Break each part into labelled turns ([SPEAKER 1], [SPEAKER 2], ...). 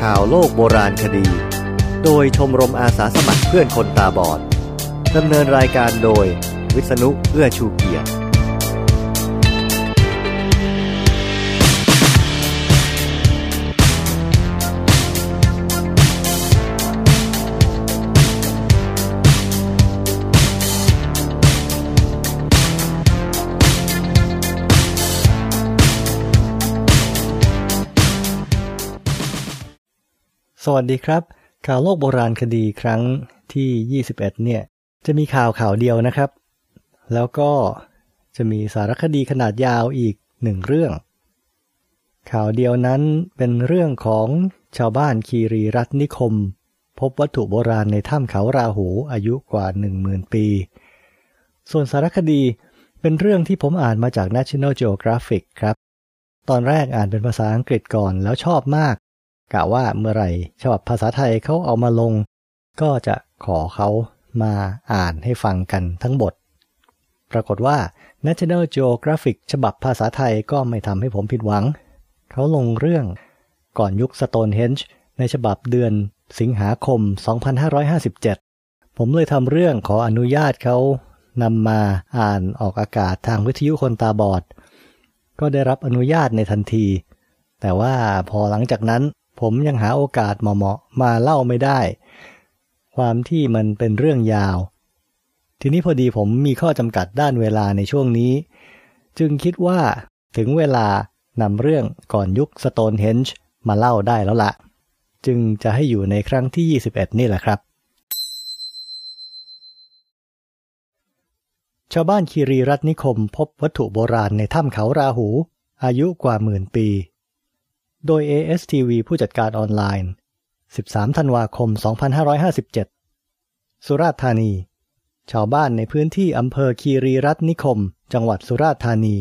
[SPEAKER 1] ข่าวโลกโบราณคดี โดยชมรมอาสาสมัครเพื่อนคนตาบอดดำเนินรายการโดย วิษณุเอื้อชูเกียรติ
[SPEAKER 2] วัสดีครับ ข่าวโลกโบราณคดีครั้งที่ 21 เนี่ย จะมีข่าวข่าวเดียวนะครับ แล้วก็จะมีสารคดีขนาดยาวอีกหนึ่งเรื่อง ข่าวเดียวนั้นเป็นเรื่องของชาวบ้านคีรีรัตนิคม พบวัตถุโบราณในถ้ำเขาราหูอายุกว่า 10,000 ปี ส่วนสารคดีเป็นเรื่องที่ผมอ่านมาจาก National Geographic ครับ ตอนแรกอ่านเป็นภาษาอังกฤษก่อนแล้วชอบมาก กะว่าเมื่อไหร่ฉบับภาษาไทยเขาเอามาลง ก็จะขอเขามาอ่านให้ฟังกันทั้งบท ปรากฏว่า National Geographic ฉบับภาษาไทยก็ไม่ทำให้ผมผิดหวัง เขาลงเรื่องก่อนยุค Stonehenge ในฉบับเดือนสิงหาคม 2557 ผมเลยทำเรื่องขออนุญาตเขานำมาอ่านออกอากาศทางวิทยุคนตาบอด ก็ได้รับอนุญาตในทันที แต่ว่าพอหลังจากนั้น ผมยังหาโอกาสเหมาะๆมาเล่าไม่ได้ ความที่มันเป็นเรื่องยาว ทีนี้พอดีผมมีข้อจำกัดด้านเวลาในช่วงนี้ จึงคิดว่าถึงเวลานำเรื่องก่อนยุค Stonehenge มาเล่าได้แล้วละจึงจะให้อยู่ในครั้งที่ 21 นี่แหละครับ ชาวบ้านคีรีรัตนิคมพบวัตถุโบราณในถ้ำเขาราหู อายุกว่าหมื่นปี โดย ASTV ผู้จัดการออนไลน์ 13 ธันวาคม 2557 สุราษฎร์ธานี ชาวบ้านในพื้นที่อำเภอคีรีรัตนิคม จังหวัดสุราษฎร์ธานี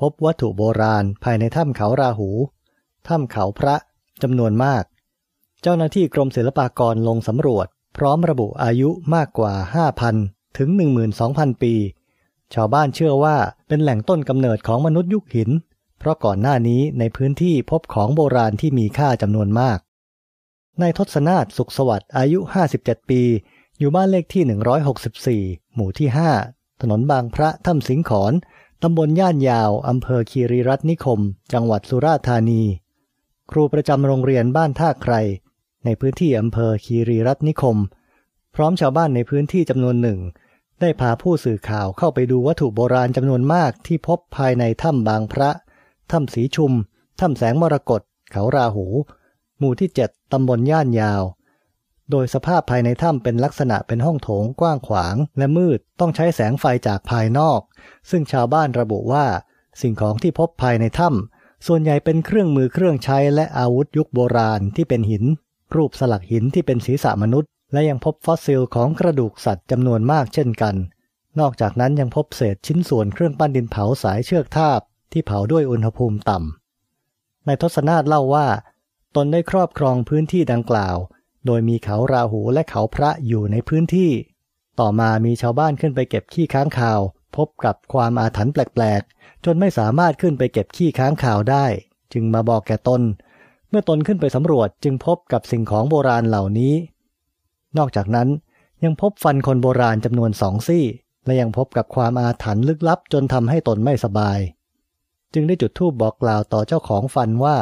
[SPEAKER 2] พบวัตถุโบราณภายในถ้ำเขาราหู ถ้ำเขาพระจำนวนมาก เจ้าหน้าที่กรมศิลปากรลงสำรวจ พร้อมระบุอายุมากกว่า 5,000 ถึง 12,000 ปี ชาวบ้านเชื่อว่าเป็นแหล่งต้นกำเนิดของมนุษย์ยุคหิน เพราะก่อนหน้านี้ในพื้นที่พบของโบราณที่มีค่าจำนวนมากนายทศนาถสุขสวัสดิ์อายุ 57 ปี อยู่บ้านเลขที่ 164 หมู่ที่ 5 ถนนบางพระถ้ำสิงขอนตำบลย่านยาวอำเภอคีรีรัตนิคม จังหวัดสุราษฎร์ธานี ครูประจำโรงเรียนบ้านท่าใคร ในพื้นที่อำเภอคีรีรัตนิคม พร้อมชาวบ้านในพื้นที่จำนวนหนึ่ง ได้พาผู้สื่อข่าวเข้าไปดูวัตถุโบราณจำนวนมากที่พบภายในถ้ำบางพระ ถ้ำสีชุม ถ้ำแสงมรกตเขาราหู หมู่ที่ 7 ตำบลย่านยาว โดยสภาพภายในถ้ำเป็นลักษณะเป็นห้องโถงกว้างขวาง และมืดต้องใช้แสงไฟจากภายนอก ซึ่งชาวบ้านระบุว่า สิ่งของที่พบภายในถ้ำส่วนใหญ่เป็นเครื่องมือเครื่องใช้และอาวุธยุคโบราณที่เป็นหิน รูปสลักหินที่เป็นศีรษะมนุษย์ และยังพบฟอสซิลของกระดูกสัตว์จำนวนมากเช่นกันนอกจากนั้นยังพบเศษชิ้นส่วนเครื่องปั้นดินเผาสายเชือกทาบ ที่เผาด้วยอุณหภูมิต่ำนายทศนาถเล่าว่า ตนได้ครอบครองพื้นที่ดังกล่าว โดยมีเขาราหูและเขาพระอยู่ในพื้นที่ ต่อมามีชาวบ้านขึ้นไปเก็บขี้ค้างคาว พบกับความอาถรรพ์แปลกๆ จนไม่สามารถขึ้นไปเก็บขี้ค้างคาวได้ จึงมาบอกแก่ตน เมื่อตนขึ้นไปสำรวจจึงพบกับสิ่งของโบราณเหล่านี้ นอกจากนั้นยังพบฟันคนโบราณจำนวนสองซี่และยังพบกับความอาถรรพ์ลึกลับจนทำให้ตนไม่สบาย จึงได้จุดธูปบอกกล่าวต่อเจ้าของฟันว่า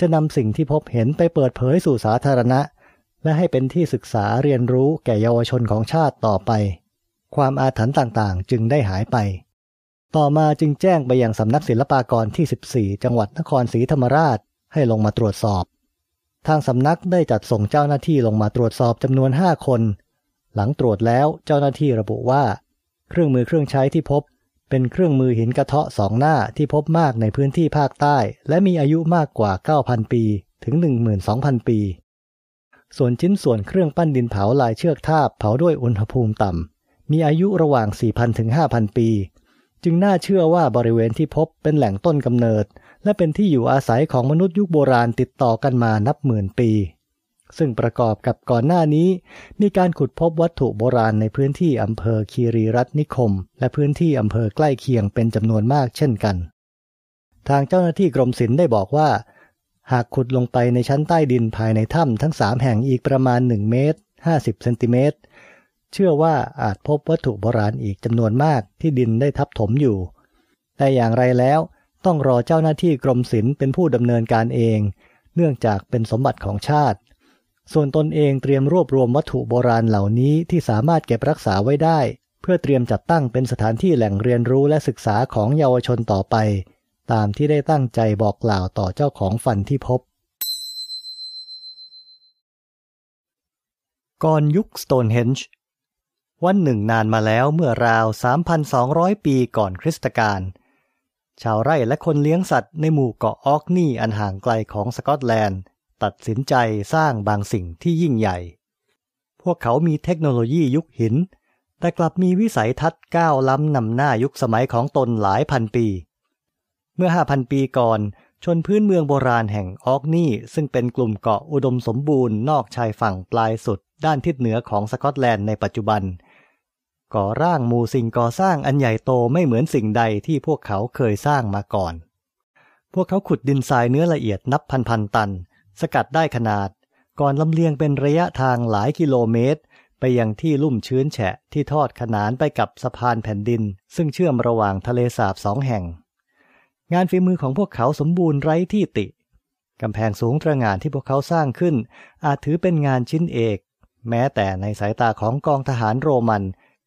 [SPEAKER 2] จะนำสิ่งที่พบเห็นไปเปิดเผยสู่สาธารณะ และให้เป็นที่ศึกษาเรียนรู้แก่เยาวชนของชาติต่อไป ความอาถรรพ์ต่างๆ จึงได้หายไป ต่อมาจึงแจ้งไปยังสำนักศิลปากรที่ 14 จังหวัดนครศรีธรรมราชให้ลงมาตรวจสอบ ทางสำนักได้จัดส่งเจ้าหน้าที่ลงมาตรวจสอบจำนวน 5 คน หลังตรวจแล้วเจ้าหน้าที่ระบุว่า เครื่องมือเครื่องใช้ที่พบ เป็นเครื่องมือหินกระเทาะสองหน้าที่พบมากในพื้นที่ภาคใต้ และมีอายุมากกว่า 9,000 ปีถึง 12,000 ปี ส่วนชิ้นส่วนเครื่องปั้นดินเผาลายเชือกทาบเผาด้วยอุณหภูมิต่ำ มีอายุระหว่าง 4,000 ถึง 5,000 ปี จึงน่าเชื่อว่าบริเวณที่พบเป็นแหล่งต้นกำเนิด และเป็นที่อยู่อาศัยของมนุษย์ยุคโบราณติดต่อกันมานับหมื่นปี ซึ่งประกอบกับก่อนหน้านี้ มีการขุดพบวัตถุโบราณในพื้นที่อำเภอคีรีรัตนิคม และพื้นที่อำเภอใกล้เคียงเป็นจำนวนมากเช่นกัน ทางเจ้าหน้าที่กรมศิลป์ได้บอกว่า หากขุดลงไปในชั้นใต้ดินภายในถ้ำทั้งสามแห่งอีกประมาณ 1 เมตร 50เซนติเมตร เชื่อว่าอาจพบวัตถุโบราณอีกจำนวนมากที่ดินได้ทับถมอยู่ แต่อย่างไรแล้วต้องรอเจ้าหน้าที่กรมศิลป์เป็นผู้ดำเนินการเอง เนื่องจากเป็นสมบัติของชาติ ส่วนตนเองเตรียมรวบรวมวัตถุโบราณเหล่านี้ที่สามารถเก็บรักษาไว้ได้ เพื่อเตรียมจัดตั้งเป็นสถานที่แหล่งเรียนรู้และศึกษาของเยาวชนต่อไป ตามที่ได้ตั้งใจบอกกล่าวต่อเจ้าของฟันที่พบ ก่อนยุคสโตนเฮนจ์วันหนึ่งนานมาแล้วเมื่อราว 3,200 ปีก่อนคริสตกาลชาวไร่และคนเลี้ยงสัตว์ในหมู่เกาะออกนี่อันห่างไกลของสกอตแลนด์ ตัดสินใจสร้างบางสิ่งที่ยิ่งใหญ่ พวกเขามีเทคโนโลยียุคหิน แต่กลับมีวิสัยทัศน์ก้าวล้ำนำหน้ายุคสมัยของตนหลายพันปี เมื่อห้าพันปีก่อน ชนพื้นเมืองโบราณแห่งออกนี่ซึ่งเป็นกลุ่มเกาะอุดมสมบูรณ์นอกชายฝั่งปลายสุดด้านทิศเหนือของสกอตแลนด์ในปัจจุบัน ก่อร่างมูสิ่งก่อสร้างอันใหญ่โตไม่เหมือนสิ่งใดที่พวกเขาเคยสร้างมาก่อน พวกเขาขุดดินทรายเนื้อละเอียดนับพันพันตัน สกัดได้ขนาด ก่อนลำเลียงเป็นระยะทางหลายกิโลเมตร ไปยังที่ลุ่มชื้นแฉะที่ทอดขนานไปกับสะพานแผ่นดิน ซึ่งเชื่อมระหว่างทะเลสาบสองแห่ง งานฝีมือของพวกเขาสมบูรณ์ไร้ที่ติ กำแพงสูงตระหง่านที่พวกเขาสร้างขึ้น อาจถือเป็นงานชิ้นเอก แม้แต่ในสายตาของกองทหารโรมัน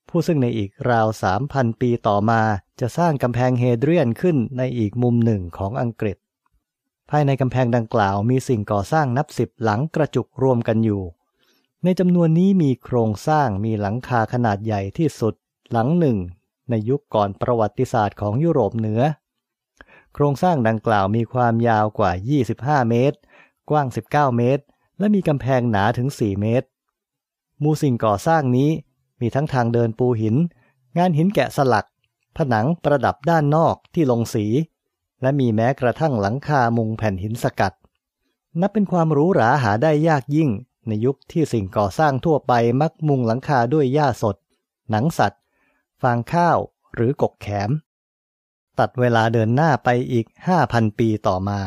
[SPEAKER 2] ผู้ซึ่งในอีกราวสามพันปีต่อมา จะสร้างกำแพงเฮเดรียนขึ้นในอีกมุมหนึ่งของอังกฤษ ภายในกำแพงดังกล่าวมีสิ่งก่อสร้างนับสิบหลังกระจุกรวมกันอยู่ ในจำนวนนี้มีโครงสร้างมีหลังคาขนาดใหญ่ที่สุดหลังหนึ่ง ในยุคก่อนประวัติศาสตร์ของยุโรปเหนือ โครงสร้างดังกล่าวมีความยาวกว่า 25 เมตร กว้าง 19 เมตร และมีกำแพงหนาถึง 4 เมตร มูสิ่งก่อสร้างนี้มีทั้งทางเดินปูหิน งานหินแกะสลัก ผนังประดับด้านนอกที่ลงสี และมีแม้กระทั่งหลังคามุงแผ่นหินสกัด นับเป็นความหรูหราหาได้ยากยิ่ง ในยุคที่สิ่งก่อสร้างทั่วไปมักมุงหลังคาด้วยหญ้าสด หนังสัตว์ ฟางข้าวหรือกกแขม ตัดเวลาเดินหน้าไปอีกห้าพันปีต่อมา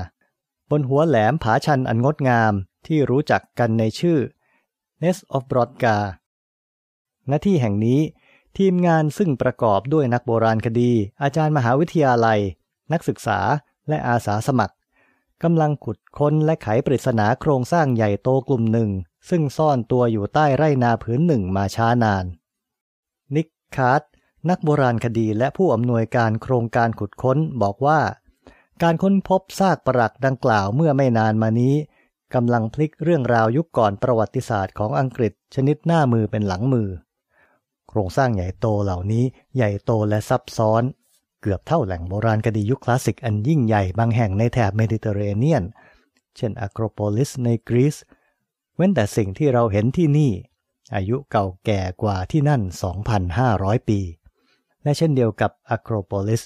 [SPEAKER 2] บนหัวแหลมผาชันอันงดงามที่รู้จักกันในชื่อ Nest of Brodgar ณที่แห่งนี้ทีมงานซึ่งประกอบด้วยนักโบราณคดี อาจารย์มหาวิทยาลัย นักศึกษาและอาสาสมัครกำลังขุดค้นและไขปริศนาโครงสร้างใหญ่โตกลุ่มหนึ่ง ซึ่งซ่อนตัวอยู่ใต้ไร่นาผืนหนึ่งมาช้านาน นิกคาร์ดนักโบราณคดีและผู้อำนวยการโครงการขุดค้นบอกว่า การค้นพบซากปรักดังกล่าวเมื่อไม่นานมานี้กำลังพลิกเรื่องราวยุคก่อนประวัติศาสตร์ของอังกฤษชนิดหน้ามือเป็นหลังมือ โครงสร้างใหญ่โตเหล่านี้ใหญ่โตและซับซ้อน เกือบเท่าแหล่งโบราณคดียุคคลาสสิกอันยิ่งใหญ่บางแห่งในแถบเมดิเตอร์เรเนียน เช่นอะโครโพลิสในกรีซ เว้นแต่สิ่งที่เราเห็นที่นี่ อายุเก่าแก่กว่าที่นั่น 2,500 ปี และเช่นเดียวกับอะโครโพลิส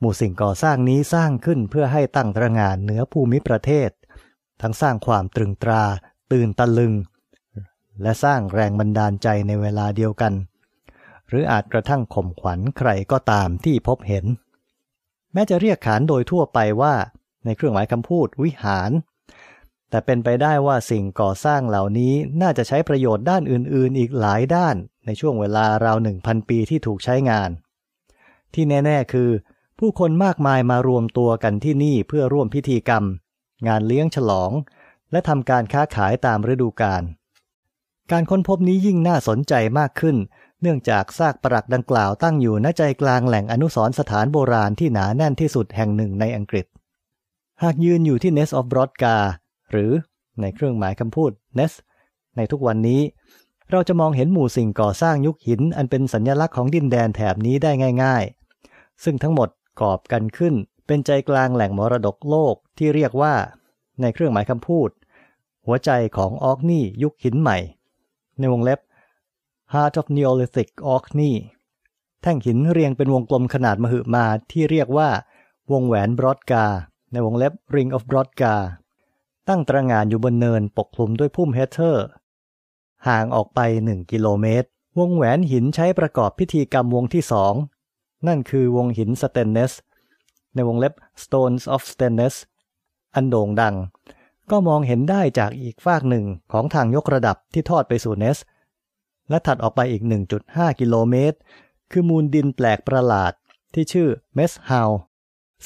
[SPEAKER 2] หมู่สิ่งก่อสร้างนี้สร้างขึ้นเพื่อให้ตั้งตระหง่านเหนือภูมิประเทศ ทั้งสร้างความตรึงตรา ตื่นตะลึง และสร้างแรงบันดาลใจในเวลาเดียวกัน หรืออาจกระทั่งข่มขวัญใครก็ตามที่พบเห็น แม้จะเรียกขานโดยทั่วไปว่า ในเครื่องหมายคำพูดวิหาร แต่เป็นไปได้ว่าสิ่งก่อสร้างเหล่านี้น่าจะใช้ประโยชน์ด้านอื่น ๆ อีกหลายด้านในช่วงเวลาราวหนึ่งพันปีที่ถูกใช้งาน ที่แน่ ๆ คือ ผู้คนมากมายมารวมตัวกันที่นี่เพื่อร่วมพิธีกรรม งานเลี้ยงฉลอง และทำการค้าขายตามฤดูกาลการค้นพบนี้ยิ่งน่าสนใจมากขึ้น เนื่องจากซากปรักดังกล่าวตั้งอยู่ณใจกลางแหล่งอนุสรสถานโบราณที่หนาแน่นที่สุดแห่งหนึ่งในอังกฤษ หากยืนอยู่ที่ Nest of Brodgar หรือในเครื่องหมายคำพูด Nest ในทุกวันนี้ เราจะมองเห็นหมู่สิ่งก่อสร้างยุคหิน อันเป็นสัญลักษณ์ของดินแดนแถบนี้ได้ง่าย ๆ ซึ่งทั้งหมดกอบกันขึ้น เป็นใจกลางแหล่งมรดกโลกที่เรียกว่า ในเครื่องหมายคำพูด หัวใจของออร์กนีย์ยุคหินใหม่ ในวงเล็บ Heart of Neolithic Orkney แท่งหินเรียงเป็นวงกลมขนาดมหึมาที่เรียกว่า วงแหวนบรอดกา ในวงเล็บ Ring of Brodgar ตั้งตระหง่านอยู่บนเนินปกคลุมด้วยพุ่มเฮเทอร์ ห่างออกไปหนึ่งกิโลเมตร วงแหวนหินใช้ประกอบพิธีกรรมวงที่สอง นั่นคือวงหินสเตนเนส ในวงเล็บ Stones of Stenness อันโด่งดัง ก็มองเห็นได้จากอีกฝากหนึ่งของทางยกระดับที่ทอดไปสู่เนส และถัดออกไปอีก 1.5 กิโลเมตร คือมูลดินแปลกประหลาดที่ชื่อเมสฮาว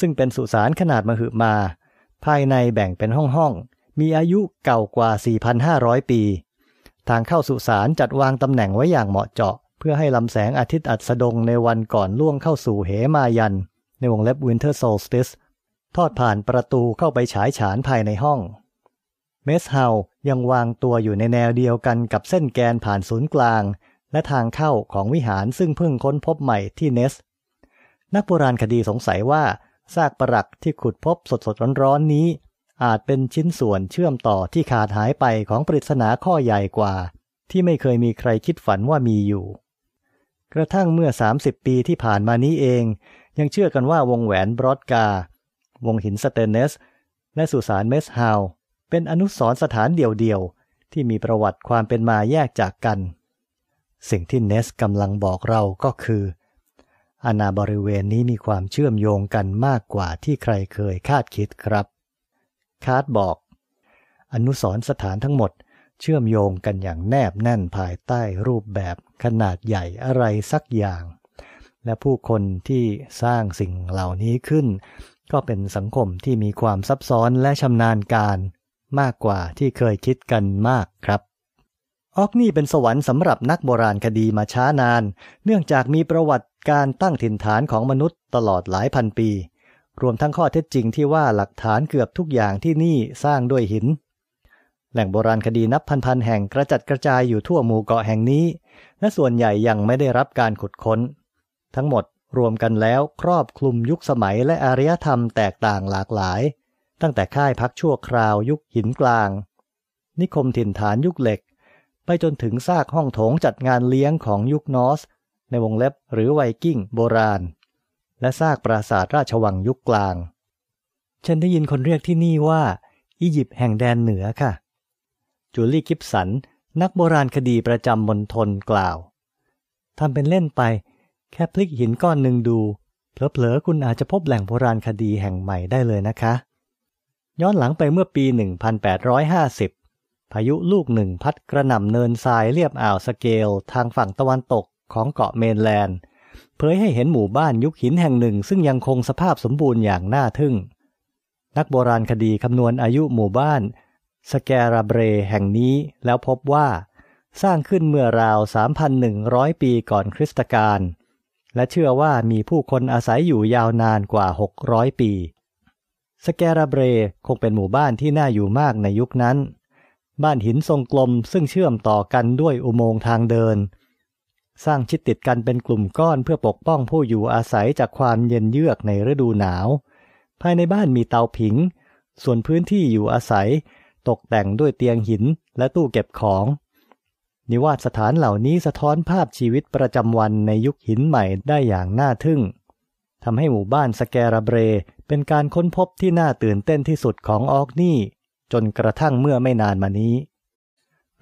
[SPEAKER 2] ซึ่งเป็นสุสานขนาดมหึมา ภายในแบ่งเป็นห้องๆ มีอายุเก่ากว่า 4,500 ปี ทางเข้าสุสานจัดวางตำแหน่งไว้อย่างเหมาะเจาะ เพื่อให้ลำแสงอาทิตย์อัสดงในวันก่อนล่วงเข้าสู่เหมายัน ในวงเล็บ Winter Solstice ทอดผ่านประตูเข้าไปฉายฉานภายในห้อง เมสเฮายังวางตัวอยู่ในแนวเดียวกันกับเส้นแกนผ่านศูนย์กลาง และทางเข้าของวิหารซึ่งเพิ่งค้นพบใหม่ที่เนส นักโบราณคดีสงสัยว่าซากปรักที่ขุดพบสดๆร้อนๆนี้ อาจเป็นชิ้นส่วนเชื่อมต่อที่ขาดหายไปของปริศนาข้อใหญ่กว่า ที่ไม่เคยมีใครคิดฝันว่ามีอยู่ กระทั่งเมื่อ 30 ปีที่ผ่านมานี้เอง ยังเชื่อกันว่าวงแหวนบรอดกา วงหินสเตนเนส และสุสานเมสฮาว เป็นอนุสรสถานเดี่ยวๆ ที่มีประวัติความเป็นมาแยกจากกัน สิ่งที่เนสกำลังบอกเราก็คืออาณาบริเวณนี้มีความเชื่อมโยงกันมากกว่าที่ใครเคยคาดคิดครับ คาร์ดบอก อนุสรสถานทั้งหมดเชื่อมโยงกันอย่างแนบแน่นภายใต้รูปแบบขนาดใหญ่อะไรสักอย่าง และผู้คนที่สร้างสิ่งเหล่านี้ขึ้น ก็เป็นสังคมที่มีความซับซ้อนและชำนาญการ มากกว่าที่เคยคิดกันมากครับ ออกนี่เป็นสวรรค์สำหรับนักโบราณคดีมาช้านาน เนื่องจากมีประวัติการตั้งถิ่นฐานของมนุษย์ตลอดหลายพันปี รวมทั้งข้อเท็จจริงที่ว่าหลักฐานเกือบทุกอย่างที่นี่สร้างด้วยหิน แหล่งโบราณคดีนับพันๆแห่งกระจัดกระจายอยู่ทั่วหมู่เกาะแห่งนี้ และส่วนใหญ่ยังไม่ได้รับการขุดค้น ทั้งหมดรวมกันแล้วครอบคลุมยุคสมัยและอารยธรรมแตกต่างหลากหลาย ตั้งแต่ค่ายพักชั่วคราวยุคหินกลาง นิคมถิ่นฐานยุคเหล็ก ไปจนถึงซากห้องโถงจัดงานเลี้ยงของยุคนอส ในวงเล็บหรือไวกิ้งโบราณ และซากปราสาทราชวังยุคกลาง ฉันได้ยินคนเรียกที่นี่ว่า อียิปต์แห่งแดนเหนือค่ะ จูลี่กิบสัน นักโบราณคดีประจำมณฑลกล่าวทำเป็นเล่นไป แค่พลิกหินก้อนหนึ่งดูเผลอๆ คุณอาจจะพบแหล่งโบราณคดีแห่งใหม่ได้เลยนะคะ ย้อนหลังไปเมื่อปี 1850 พายุลูกหนึ่งพัดกระหน่ำเนินทรายเลียบอ่าวสเกล ทางฝั่งตะวันตกของเกาะเมนแลนด์ เผยให้เห็นหมู่บ้านยุคหินแห่งหนึ่ง ซึ่งยังคงสภาพสมบูรณ์อย่างน่าทึ่ง นักโบราณคดีคำนวณอายุหมู่บ้านสแกราเบรแห่งนี้แล้วพบว่า สร้างขึ้นเมื่อราว 3,100 ปีก่อนคริสตกาลและเชื่อว่ามีผู้คนอาศัยอยู่ยาวนานกว่า 600 ปี สแกราเบรคงเป็นหมู่บ้านที่น่าอยู่มากในยุคนั้น บ้านหินทรงกลมซึ่งเชื่อมต่อกันด้วยอุโมงค์ทางเดิน สร้างชิดติดกันเป็นกลุ่มก้อนเพื่อปกป้องผู้อยู่อาศัยจากความเย็นเยือกในฤดูหนาว ภายในบ้านมีเตาผิง ส่วนพื้นที่อยู่อาศัย ตกแต่งด้วยเตียงหินและตู้เก็บของ นิวาสสถานเหล่านี้สะท้อนภาพชีวิตประจำวันในยุคหินใหม่ได้อย่างน่าทึ่งทำให้หมู่บ้านสแกราเบรเป็นการค้นพบที่น่าตื่นเต้นที่สุดของออกนี่ จนกระทั่งเมื่อไม่นานมานี้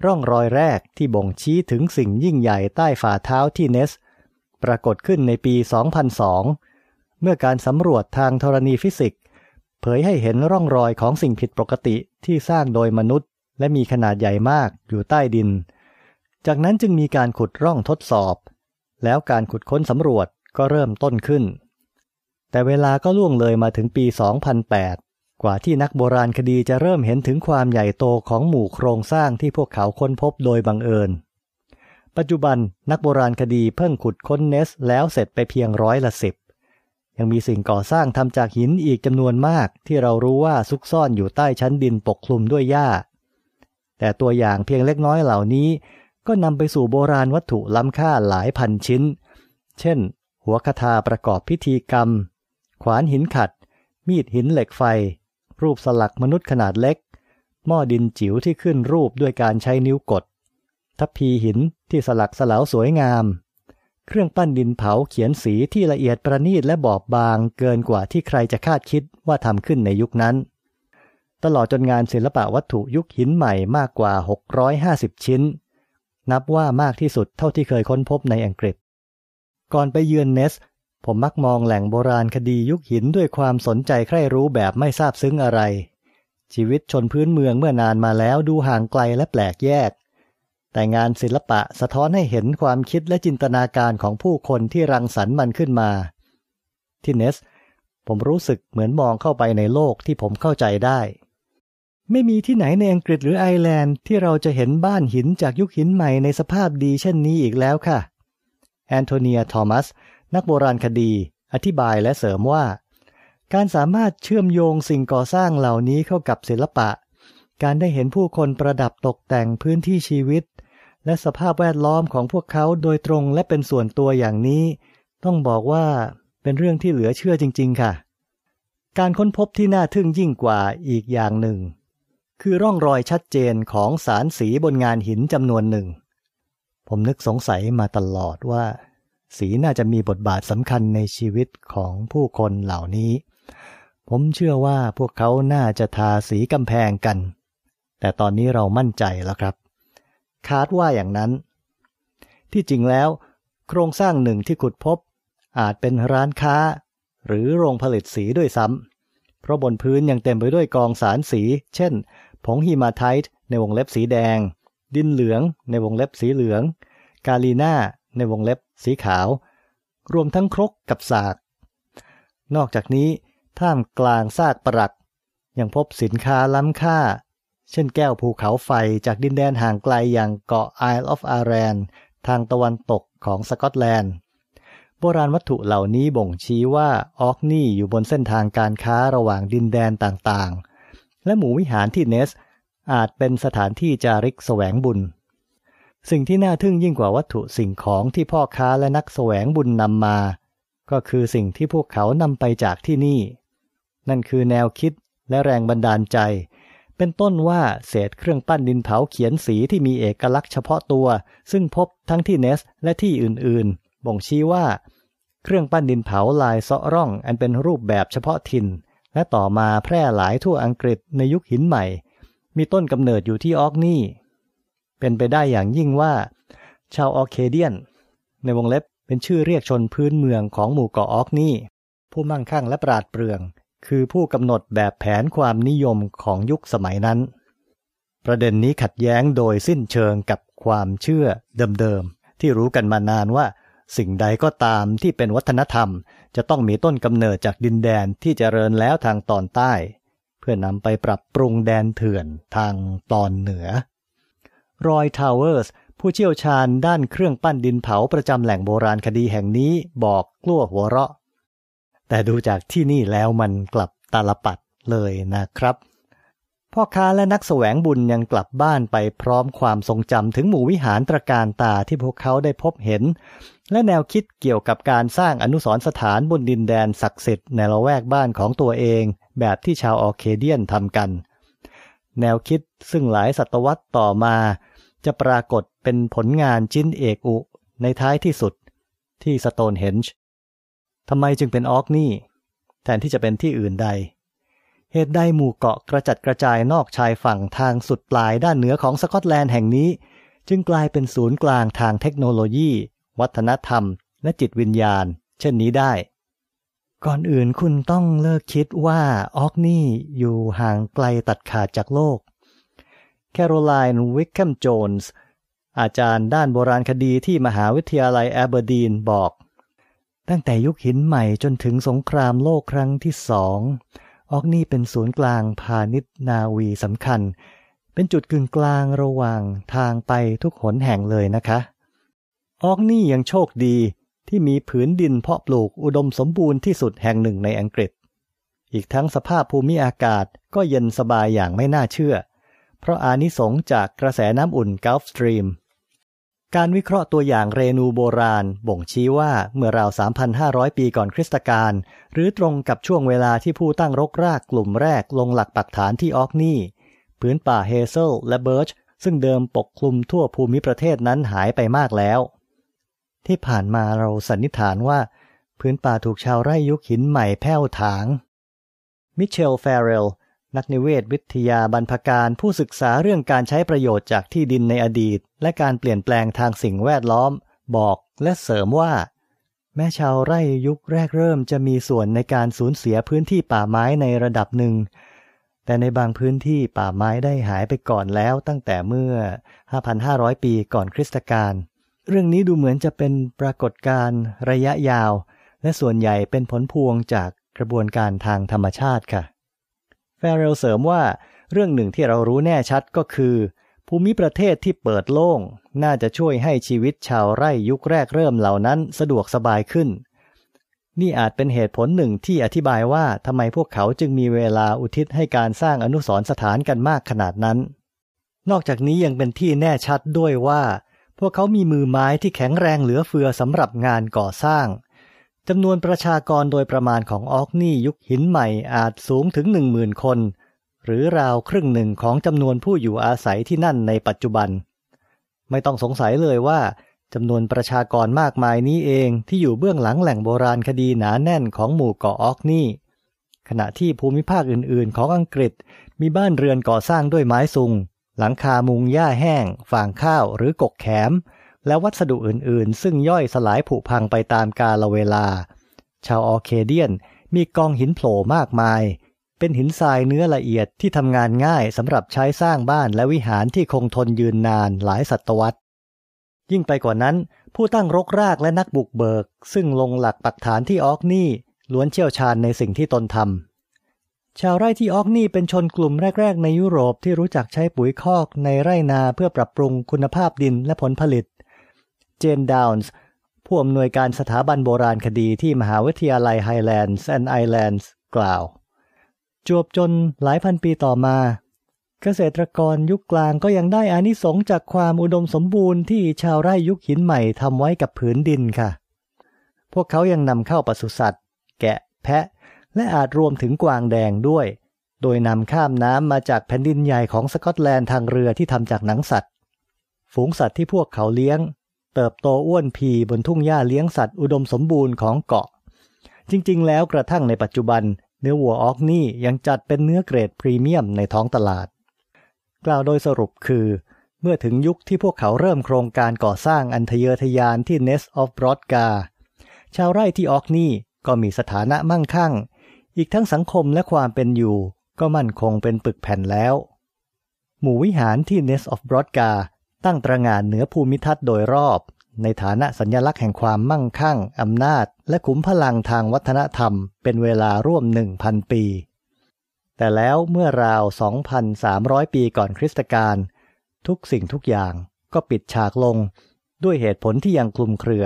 [SPEAKER 2] ร่องรอยแรกที่บ่งชี้ถึงสิ่งยิ่งใหญ่ใต้ฝ่าเท้าที่เนส ปรากฏขึ้นในปี 2002 เมื่อการสำรวจทางธรณีฟิสิกส์เผยให้เห็นร่องรอยของสิ่งผิดปกติที่สร้างโดยมนุษย์ และมีขนาดใหญ่มากอยู่ใต้ดิน จากนั้นจึงมีการขุดร่องทดสอบ แล้วการขุดค้นสำรวจก็เริ่มต้นขึ้น แต่เวลาก็ล่วงเลยมาถึงปี 2008 กว่าที่นักโบราณคดีจะเริ่มเห็นถึงความใหญ่โตของหมู่โครงสร้างที่พวกเขาค้นพบโดยบังเอิญ ปัจจุบันนักโบราณคดีเพิ่งขุดค้นเนสแล้วเสร็จไปเพียงร้อยละสิบ ยังมีสิ่งก่อสร้างทำจากหินอีกจำนวนมากที่เรารู้ว่าซุกซ่อนอยู่ใต้ชั้นดินปกคลุมด้วยหญ้า แต่ตัวอย่างเพียงเล็กน้อยเหล่านี้ ก็นำไปสู่โบราณวัตถุล้ำค่าหลายพันชิ้น เช่น หัวคาถาประกอบพิธีกรรม ขวานหินขัด มีดหินเหล็กไฟ รูปสลักมนุษย์ขนาดเล็ก หม้อดินจิ๋วที่ขึ้นรูปด้วยการใช้นิ้วกด ทัพพีหินที่สลักสลาวสวยงาม เครื่องปั้นดินเผาเขียนสีที่ละเอียดประณีตและบอบบางเกินกว่าที่ใครจะคาดคิดว่าทำขึ้นในยุคนั้น ตลอดจนงานศิลปะวัตถุยุคหินใหม่มากกว่า 650 ชิ้น นับว่ามากที่สุดเท่าที่เคยค้นพบในอังกฤษก่อนไปเยือนเนส ผมมักมองแหล่งโบราณคดียุคหินด้วยความสนใจใคร่รู้แบบไม่ทราบซึ้งอะไร ชีวิตชนพื้นเมืองเมื่อนานมาแล้วดูห่างไกลและแปลกแยก แต่งานศิลปะสะท้อนให้เห็นความคิดและจินตนาการของผู้คนที่รังสรรค์มันขึ้นมา ที่เนส ผมรู้สึกเหมือนมองเข้าไปในโลกที่ผมเข้าใจได้ ไม่มีที่ไหนในอังกฤษหรือไอร์แลนด์ที่เราจะเห็นบ้านหินจากยุคหินใหม่ในสภาพดีเช่นนี้อีกแล้วค่ะ แอนโทเนีย ทอมัส นักโบราณคดี อธิบายและเสริมว่า การสามารถเชื่อมโยงสิ่งก่อสร้างเหล่านี้เข้ากับศิลปะ การได้เห็นผู้คนประดับตกแต่งพื้นที่ชีวิต และสภาพแวดล้อมของพวกเขาโดยตรงและเป็นส่วนตัวอย่างนี้ ต้องบอกว่าเป็นเรื่องที่เหลือเชื่อจริง ๆ ค่ะ การค้นพบที่น่าทึ่งยิ่งกว่าอีกอย่างหนึ่ง คือร่องรอยชัดเจนของสารสีบนงานหินจำนวนหนึ่ง ผมนึกสงสัยมาตลอดว่า สีน่าจะมีบทบาทสำคัญในชีวิตของผู้คนเหล่านี้ ผมเชื่อว่าพวกเขาน่าจะทาสีกำแพงกัน แต่ตอนนี้เรามั่นใจแล้วครับ คาดว่าอย่างนั้น ที่จริงแล้ว โครงสร้างหนึ่งที่ขุดพบ อาจเป็นร้านค้า หรือโรงผลิตสีด้วยซ้ำเพราะบนพื้นยังเต็มไปด้วยกองสารสี เช่น ผงฮีมาไทต์ในวงเล็บสีแดง ดินเหลืองในวงเล็บสีเหลือง กาลีน่าในวงเล็บ สีขาว รวมทั้งครกกับสาก นอกจากนี้ท่ามกลางซากปรัก ยังพบสินค้าล้ำค่า เช่นแก้วภูเขาไฟจากดินแดนห่างไกลอย่างเกาะ Isle of Arran ทางตะวันตกของสกอตแลนด์ โบราณวัตถุเหล่านี้บ่งชี้ว่าออกนี่อยู่บนเส้นทางการค้าระหว่างดินแดนต่างๆ และหมู่วิหารที่เนสอาจเป็นสถานที่จาริกแสวงบุญ สิ่งที่น่าทึ่งยิ่งกว่าวัตถุสิ่งของที่พ่อค้าและนักแสวงบุญนำมา ก็คือสิ่งที่พวกเขานำไปจากที่นี่ นั่นคือแนวคิดและแรงบันดาลใจ เป็นต้นว่าเศษเครื่องปั้นดินเผาเขียนสีที่มีเอกลักษณ์เฉพาะตัว ซึ่งพบทั้งที่เนสและที่อื่นๆ บ่งชี้ว่า เครื่องปั้นดินเผาลายเซาะร่อง อันเป็นรูปแบบเฉพาะถิ่น และต่อมาแพร่หลายทั่วอังกฤษในยุคหินใหม่ มีต้นกำเนิดอยู่ที่ออกนี่ เป็นไปได้อย่างยิ่งว่า ชาวออเคเดียน ในวงเล็บเป็นชื่อเรียกชนพื้นเมืองของหมู่เกาะออกนี่ ผู้มั่งคั่งและปราดเปรื่อง คือผู้กำหนดแบบแผนความนิยมของยุคสมัยนั้น ประเด็นนี้ขัดแย้งโดยสิ้นเชิงกับความเชื่อเดิมๆ ที่รู้กันมานานว่า สิ่งใดก็ตามที่เป็นวัฒนธรรม จะต้องมีต้นกำเนิดจากดินแดนที่จเจริญแล้วทางตอนใต้ เพื่อนำไปปรับปรุงแดนเถื่อนทางตอนเหนือ รอยทาวเวอร์สผู้เชี่ยวชาญด้านเครื่องปั้นดินเผาประจำแหล่งโบราณคดีแห่งนี้บอกกลัวหัวเราะ แต่ดูจากที่นี่แล้วมันกลับตาลปัดเลยนะครับ พ่อค้าและนักแสวงบุญยังกลับบ้านไปพร้อมความทรงจำถึงหมู่วิหารตรการตาที่พวกเขาได้พบเห็น และแนวคิดเกี่ยวกับการสร้างอนุสรสถานบนดินแดนศักดิ์สิทธิ์ในละแวกบ้านของตัวเอง แบบที่ชาวออเคเดียนทำกัน แนวคิดซึ่งหลายศตวรรษต่อมา จะปรากฏเป็นผลงานชิ้นเอกอุในท้ายที่สุดที่สโตนเฮนจ์ทำไมจึงเป็นออกนี่ แทนที่จะเป็นที่อื่นใด เหตุใดหมู่เกาะกระจัดกระจายนอกชายฝั่งทางสุดปลายด้านเหนือของสกอตแลนด์แห่งนี้ จึงกลายเป็นศูนย์กลางทางเทคโนโลยี วัฒนธรรม และจิตวิญญาณ เช่นนี้ได้ ก่อนอื่นคุณต้องเลิกคิดว่าออร์กนีย์อยู่ห่างไกลตัดขาดจากโลก แคโรไลน์วิกแคมโจนส์อาจารย์ด้านโบราณคดีที่มหาวิทยาลัยแอเบอร์ดีนบอก ตั้งแต่ยุคหินใหม่จนถึงสงครามโลกครั้งที่สองออร์กนีย์เป็นศูนย์กลางพาณิชย์นาวีสำคัญ เป็นจุดกึ่งกลางระหว่างทางไปทุกหนแห่งเลยนะคะ ออกนี่ยังโชคดีที่มีผืนดินเพาะปลูกอุดมสมบูรณ์ที่สุดแห่งหนึ่งในอังกฤษ อีกทั้งสภาพภูมิอากาศก็เย็นสบายอย่างไม่น่าเชื่อ เพราะอานิสงจากกระแสน้ำอุ่นกลฟสตรีม การวิเคราะห์ตัวอย่างเรนูโบราณ บ่งชี้ว่าเมื่อราว 3,500 ปีก่อนคริสตกาลหรือตรงกับช่วงเวลาที่ผู้ตั้งรกรากกลุ่มแรกลงหลักปักฐานที่ออกนี่พื้นป่าเฮเซลและเบิร์ชซึ่งเดิมปกคลุมทั่วภูมิประเทศนั้นหายไปมากแล้ว ที่ผ่านมาเราสันนิษฐานว่า พื้นป่าถูกชาวไร่ยุคหินใหม่แผ้วถาง มิเชลแฟเรล นักนิเวศวิทยาบรรพการผู้ศึกษาเรื่องการใช้ประโยชน์จากที่ดินในอดีต และการเปลี่ยนแปลงทางสิ่งแวดล้อม บอกและเสริมว่า แม้ชาวไร่ยุคแรกเริ่มจะมีส่วนในการสูญเสียพื้นที่ป่าไม้ในระดับหนึ่ง แต่แต่ในบางพื้นที่ป่าไม้ได้หายไปก่อนแล้วตั้งแต่เมื่อ 5,500 ปีก่อนคริสตกาลเรื่องนี้ดูเหมือนจะเป็นปรากฏการณ์ระยะยาว และส่วนใหญ่เป็นผลพวงจากกระบวนการทางธรรมชาติค่ะ แฟเรลเสริมว่าเรื่องหนึ่งที่เรารู้แน่ชัดก็คือ ภูมิประเทศที่เปิดโล่ง น่าจะช่วยให้ชีวิตชาวไร่ยุคแรกเริ่มเหล่านั้นสะดวกสบายขึ้น นี่อาจเป็นเหตุผลหนึ่งที่อธิบายว่าทำไมพวกเขาจึงมีเวลาอุทิศให้การสร้างอนุสรณ์สถานกันมากขนาดนั้น นอกจากนี้ยังเป็นที่แน่ชัดด้วยว่า พวกเขามีมือไม้ที่แข็งแรงเหลือเฟือสำหรับงานก่อสร้าง จำนวนประชากรโดยประมาณของออกนี่ยุคหินใหม่อาจสูงถึงหนึ่งหมื่นคน หรือราวครึ่งหนึ่งของจำนวนผู้อยู่อาศัยที่นั่นในปัจจุบัน ไม่ต้องสงสัยเลยว่าจำนวนประชากรมากมายนี้เองที่อยู่เบื้องหลังแหล่งโบราณคดีหนาแน่นของหมู่เกาะออกนี่ ขณะที่ภูมิภาคอื่นๆ ของอังกฤษมีบ้านเรือนก่อสร้างด้วยไม้ซุง หลังคามุงหญ้าแห้ง ฟางข้าวหรือกกแขม และวัสดุอื่นๆ ซึ่งย่อยสลายผุพังไปตามกาลเวลา ชาวออเคเดียนมีกองหินโผล่มากมาย เป็นหินทรายเนื้อละเอียดที่ทำงานง่ายสำหรับใช้สร้างบ้านและวิหารที่คงทนยืนนานหลายศตวรรษ ยิ่งไปกว่านั้น ผู้ตั้งรกรากและนักบุกเบิก ซึ่งลงหลักปักฐานที่ออร์กนีย์ล้วนเชี่ยวชาญในสิ่งที่ตนทำชาวไร่ที่ออร์กนีย์เป็นชนกลุ่มแรก ๆ ในยุโรปที่รู้จักใช้ปุ๋ยคอกในไร่นาเพื่อปรับปรุงคุณภาพดินและผลผลิต เจนดาวน์ผู้อำนวยการสถาบันโบราณคดีที่มหาวิทยาลัยไฮแลนด์แอนด์ไอแลนด์กล่าว จวบจนหลายพันปีต่อมา เกษตรกรยุคกลางก็ยังได้อานิสงจากความอุดมสมบูรณ์ที่ชาวไร่ยุคหินใหม่ทำไว้กับผืนดินค่ะ พวกเขายังนำเข้าปศุสัตว์ แกะแพะ และอาจรวมถึงกวางแดงด้วย โดยนำข้ามน้ำมาจากแผ่นดินใหญ่ของสกอตแลนด์ทางเรือที่ทำจากหนังสัตว์ ฝูงสัตว์ที่พวกเขาเลี้ยง เติบโตอ้วนพีบนทุ่งหญ้าเลี้ยงสัตว์อุดมสมบูรณ์ของเกาะ จริงๆ แล้วกระทั่งในปัจจุบัน เนื้อวัวออกนี่ยังจัดเป็นเนื้อเกรดพรีเมียมในท้องตลาด กล่าวโดยสรุปคือ เมื่อถึงยุคที่พวกเขาเริ่มโครงการก่อสร้างอันทะเยอทะยานที่ Nest of Brodga ชาวไร่ที่ออกนี่ก็มีสถานะมั่งคั่ง อีกทั้งสังคมและความเป็นอยู่ ก็มั่นคงเป็นปึกแผ่นแล้ว หมู่วิหารที่ Nest of Brodga ตั้งตระหง่านเหนือภูมิทัศน์โดยรอบ ในฐานะสัญลักษณ์แห่งความมั่งคั่ง อำนาจ และขุมพลังทางวัฒนธรรม เป็นเวลาร่วม 1,000 ปี แต่แล้วเมื่อราว 2,300 ปีก่อนคริสตกาลทุกสิ่งทุกอย่างก็ปิดฉากลง ด้วยเหตุผลที่ยังคลุมเครือ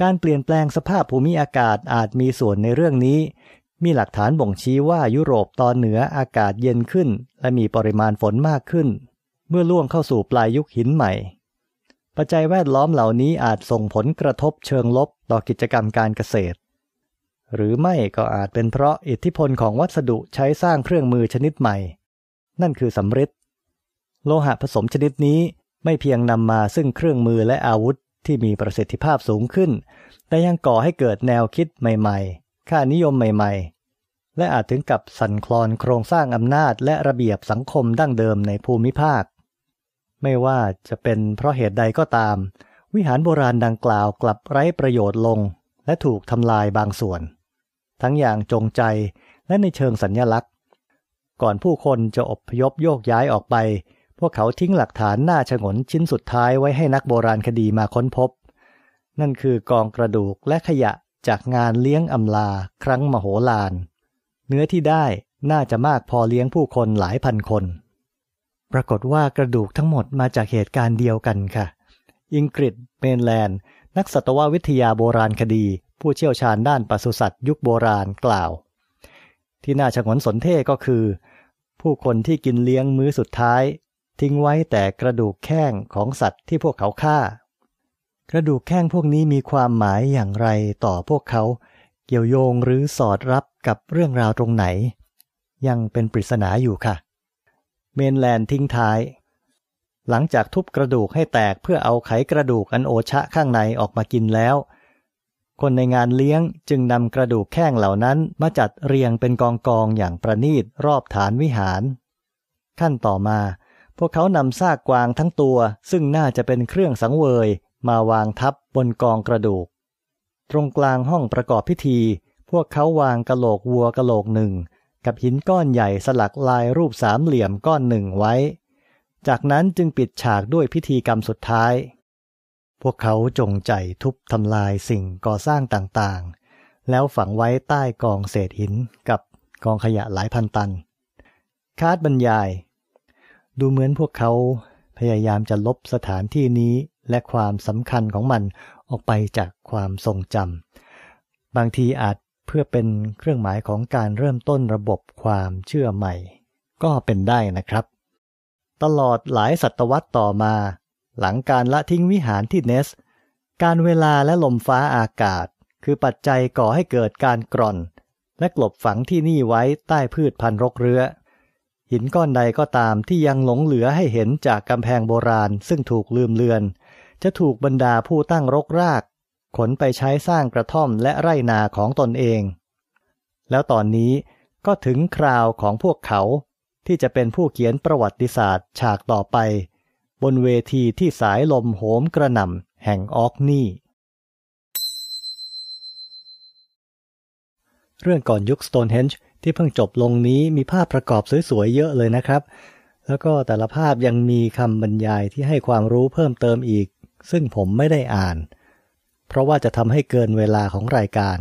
[SPEAKER 2] การเปลี่ยนแปลงสภาพภูมิอากาศอาจมีส่วนในเรื่องนี้ มีหลักฐานบ่งชี้ว่ายุโรปตอนเหนืออากาศเย็นขึ้น และมีปริมาณฝนมากขึ้น เมื่อล่วงเข้าสู่ปลายยุคหินใหม่ ปัจจัยแวดล้อมเหล่านี้อาจส่งผลกระทบเชิงลบต่อกิจกรรมการเกษตร หรือไม่ก็อาจเป็นเพราะอิทธิพลของวัสดุใช้สร้างเครื่องมือชนิดใหม่ นั่นคือสำริดโลหะผสมชนิดนี้ไม่เพียงนำมาซึ่งเครื่องมือและอาวุธที่มีประสิทธิภาพสูงขึ้น แต่ยังก่อให้เกิดแนวคิดใหม่ๆ ค่านิยมใหม่ๆ และอาจถึงกับสั่นคลอนโครงสร้างอำนาจและระเบียบสังคมดั้งเดิมในภูมิภาค ไม่ว่าจะเป็นเพราะเหตุใดก็ตาม วิหารโบราณดังกล่าวกลับไร้ประโยชน์ลง และถูกทำลายบางส่วน ทั้งอย่างจงใจและในเชิงสัญญลักษณ์ ก่อนผู้คนจะอพยพโยกย้ายออกไป พวกเขาทิ้งหลักฐานหน้าฉงนชิ้นสุดท้ายไว้ให้นักโบราณคดีมาค้นพบ นั่นคือกองกระดูกและขยะจากงานเลี้ยงอำลาครั้งมโหฬารเนื้อที่ได้น่าจะมากพอเลี้ยงผู้คนหลายพันคน ปรากฏว่ากระดูกทั้งหมดมาจากเหตุการณ์เดียวกันค่ะ อิงกฤษเมนแลนด์ นักสัตววิทยาโบราณคดี ผู้เชี่ยวชาญด้านปศุสัตว์ยุคโบราณกล่าว ที่น่าชงนสนเท่ก็คือ ผู้คนที่กินเลี้ยงมื้อสุดท้าย ทิ้งไว้แต่กระดูกแข้งของสัตว์ที่พวกเขาฆ่า กระดูกแข้งพวกนี้มีความหมายอย่างไรต่อพวกเขา เกี่ยวโยงหรือสอดรับกับเรื่องราวตรงไหน ยังเป็นปริศนาอยู่ค่ะ มนแลนทิ้งท้าย หลังจากทุบกระดูกให้แตกเพื่อเอาไขกระดูกอันโอชะข้างในออกมากินแล้ว คนในงานเลี้ยงจึงนำกระดูกแข้งเหล่านั้นมาจัดเรียงเป็นกองกองอย่างประณีตรอบฐานวิหาร ขั้นต่อมา พวกเขานำซากกวางทั้งตัว ซึ่งน่าจะเป็นเครื่องสังเวย มาวางทับบนกองกระดูก ตรงกลางห้องประกอบพิธี พวกเขาวางกะโหลกวัวกะโหลกหนึ่ง กับหินก้อนใหญ่สลักลายรูปสามเหลี่ยมก้อนหนึ่งไว้ จากนั้นจึงปิดฉากด้วยพิธีกรรมสุดท้าย พวกเขาจงใจทุบทำลายสิ่งก่อสร้างต่างๆ แล้วฝังไว้ใต้กองเศษหินกับกองขยะหลายพันตัน คาดบรรยาย ดูเหมือนพวกเขาพยายามจะลบสถานที่นี้และความสำคัญของมันออกไปจากความทรงจำบางทีอาจ พื่อเป็นเครื่องหมายของการเริ่มต้นระบบความเชื่อใหม่ ก็เป็นได้นะครับ ตลอดหลายศตวรรษต่อมา หลังการละทิ้งวิหารที่เนส การเวลาและลมฟ้าอากาศ คือปัจจัยก่อให้เกิดการกร่อน และกลบฝังที่นี่ไว้ใต้พืชพันธุ์รกเรื้อ หินก้อนใดก็ตามที่ยังหลงเหลือให้เห็นจากกำแพงโบราณซึ่งถูกลืมเลือน จะถูกบรรดาผู้ตั้งรกราก ขนไปใช้สร้างกระท่อมและไร่นาของตนเอง แล้วตอนนี้ก็ถึงคราวของพวกเขาที่จะเป็นผู้เขียนประวัติศาสตร์ฉากต่อไป บนเวทีที่สายลมโหมกระหน่ำแห่งออกนี่ เรื่องก่อนยุค Stonehenge ที่เพิ่งจบลงนี้มีภาพประกอบสวยๆเยอะเลยนะครับ แล้วก็แต่ละภาพยังมีคำบรรยายที่ให้ความรู้เพิ่มเติมอีก ซึ่งผมไม่ได้อ่าน เพราะว่าจะทำให้เกินเวลาของรายการ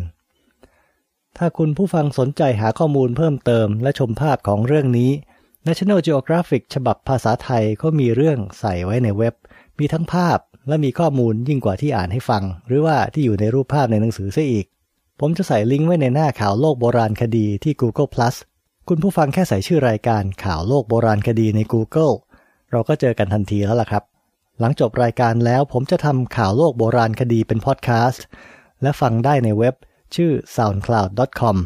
[SPEAKER 2] ถ้าคุณผู้ฟังสนใจหาข้อมูลเพิ่มเติมและชมภาพของเรื่องนี้ National Geographic ฉบับภาษาไทยก็มีเรื่องใส่ไว้ในเว็บ มีทั้งภาพและมีข้อมูลยิ่งกว่าที่อ่านให้ฟัง หรือว่าที่อยู่ในรูปภาพในหนังสือซะอีก ผมจะใส่ลิงก์ไว้ในหน้าข่าวโลกโบราณคดีที่ Google Plus คุณผู้ฟังแค่ใส่ชื่อรายการข่าวโลกโบราณคดีใน Google เราก็เจอกันทันทีแล้วล่ะครับ หลังจบรายการแล้วผมจะทำข่าวโลกโบราณคดีเป็นพอดแคสต์ และฟังได้ในเว็บชื่อ soundcloud.com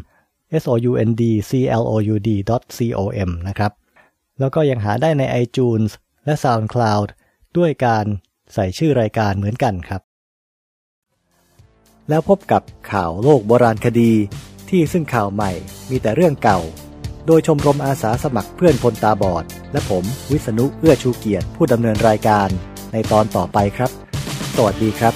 [SPEAKER 2] s o u n d c l o u d com นะครับ แล้วก็ยังหาได้ใน iTunes และ SoundCloud ด้วยการใส่ชื่อรายการเหมือนกันครับ แล้วพบกับข่าวโลกโบราณคดีที่ซึ่งข่าวใหม่มีแต่เรื่องเก่า โดยชมรมอาสาสมัครเพื่อนคนตาบอด และผมวิษณุเอื้อชูเกียรติผู้ดำเนินรายการ ในตอนต่อไปครับ สวัสดีครับ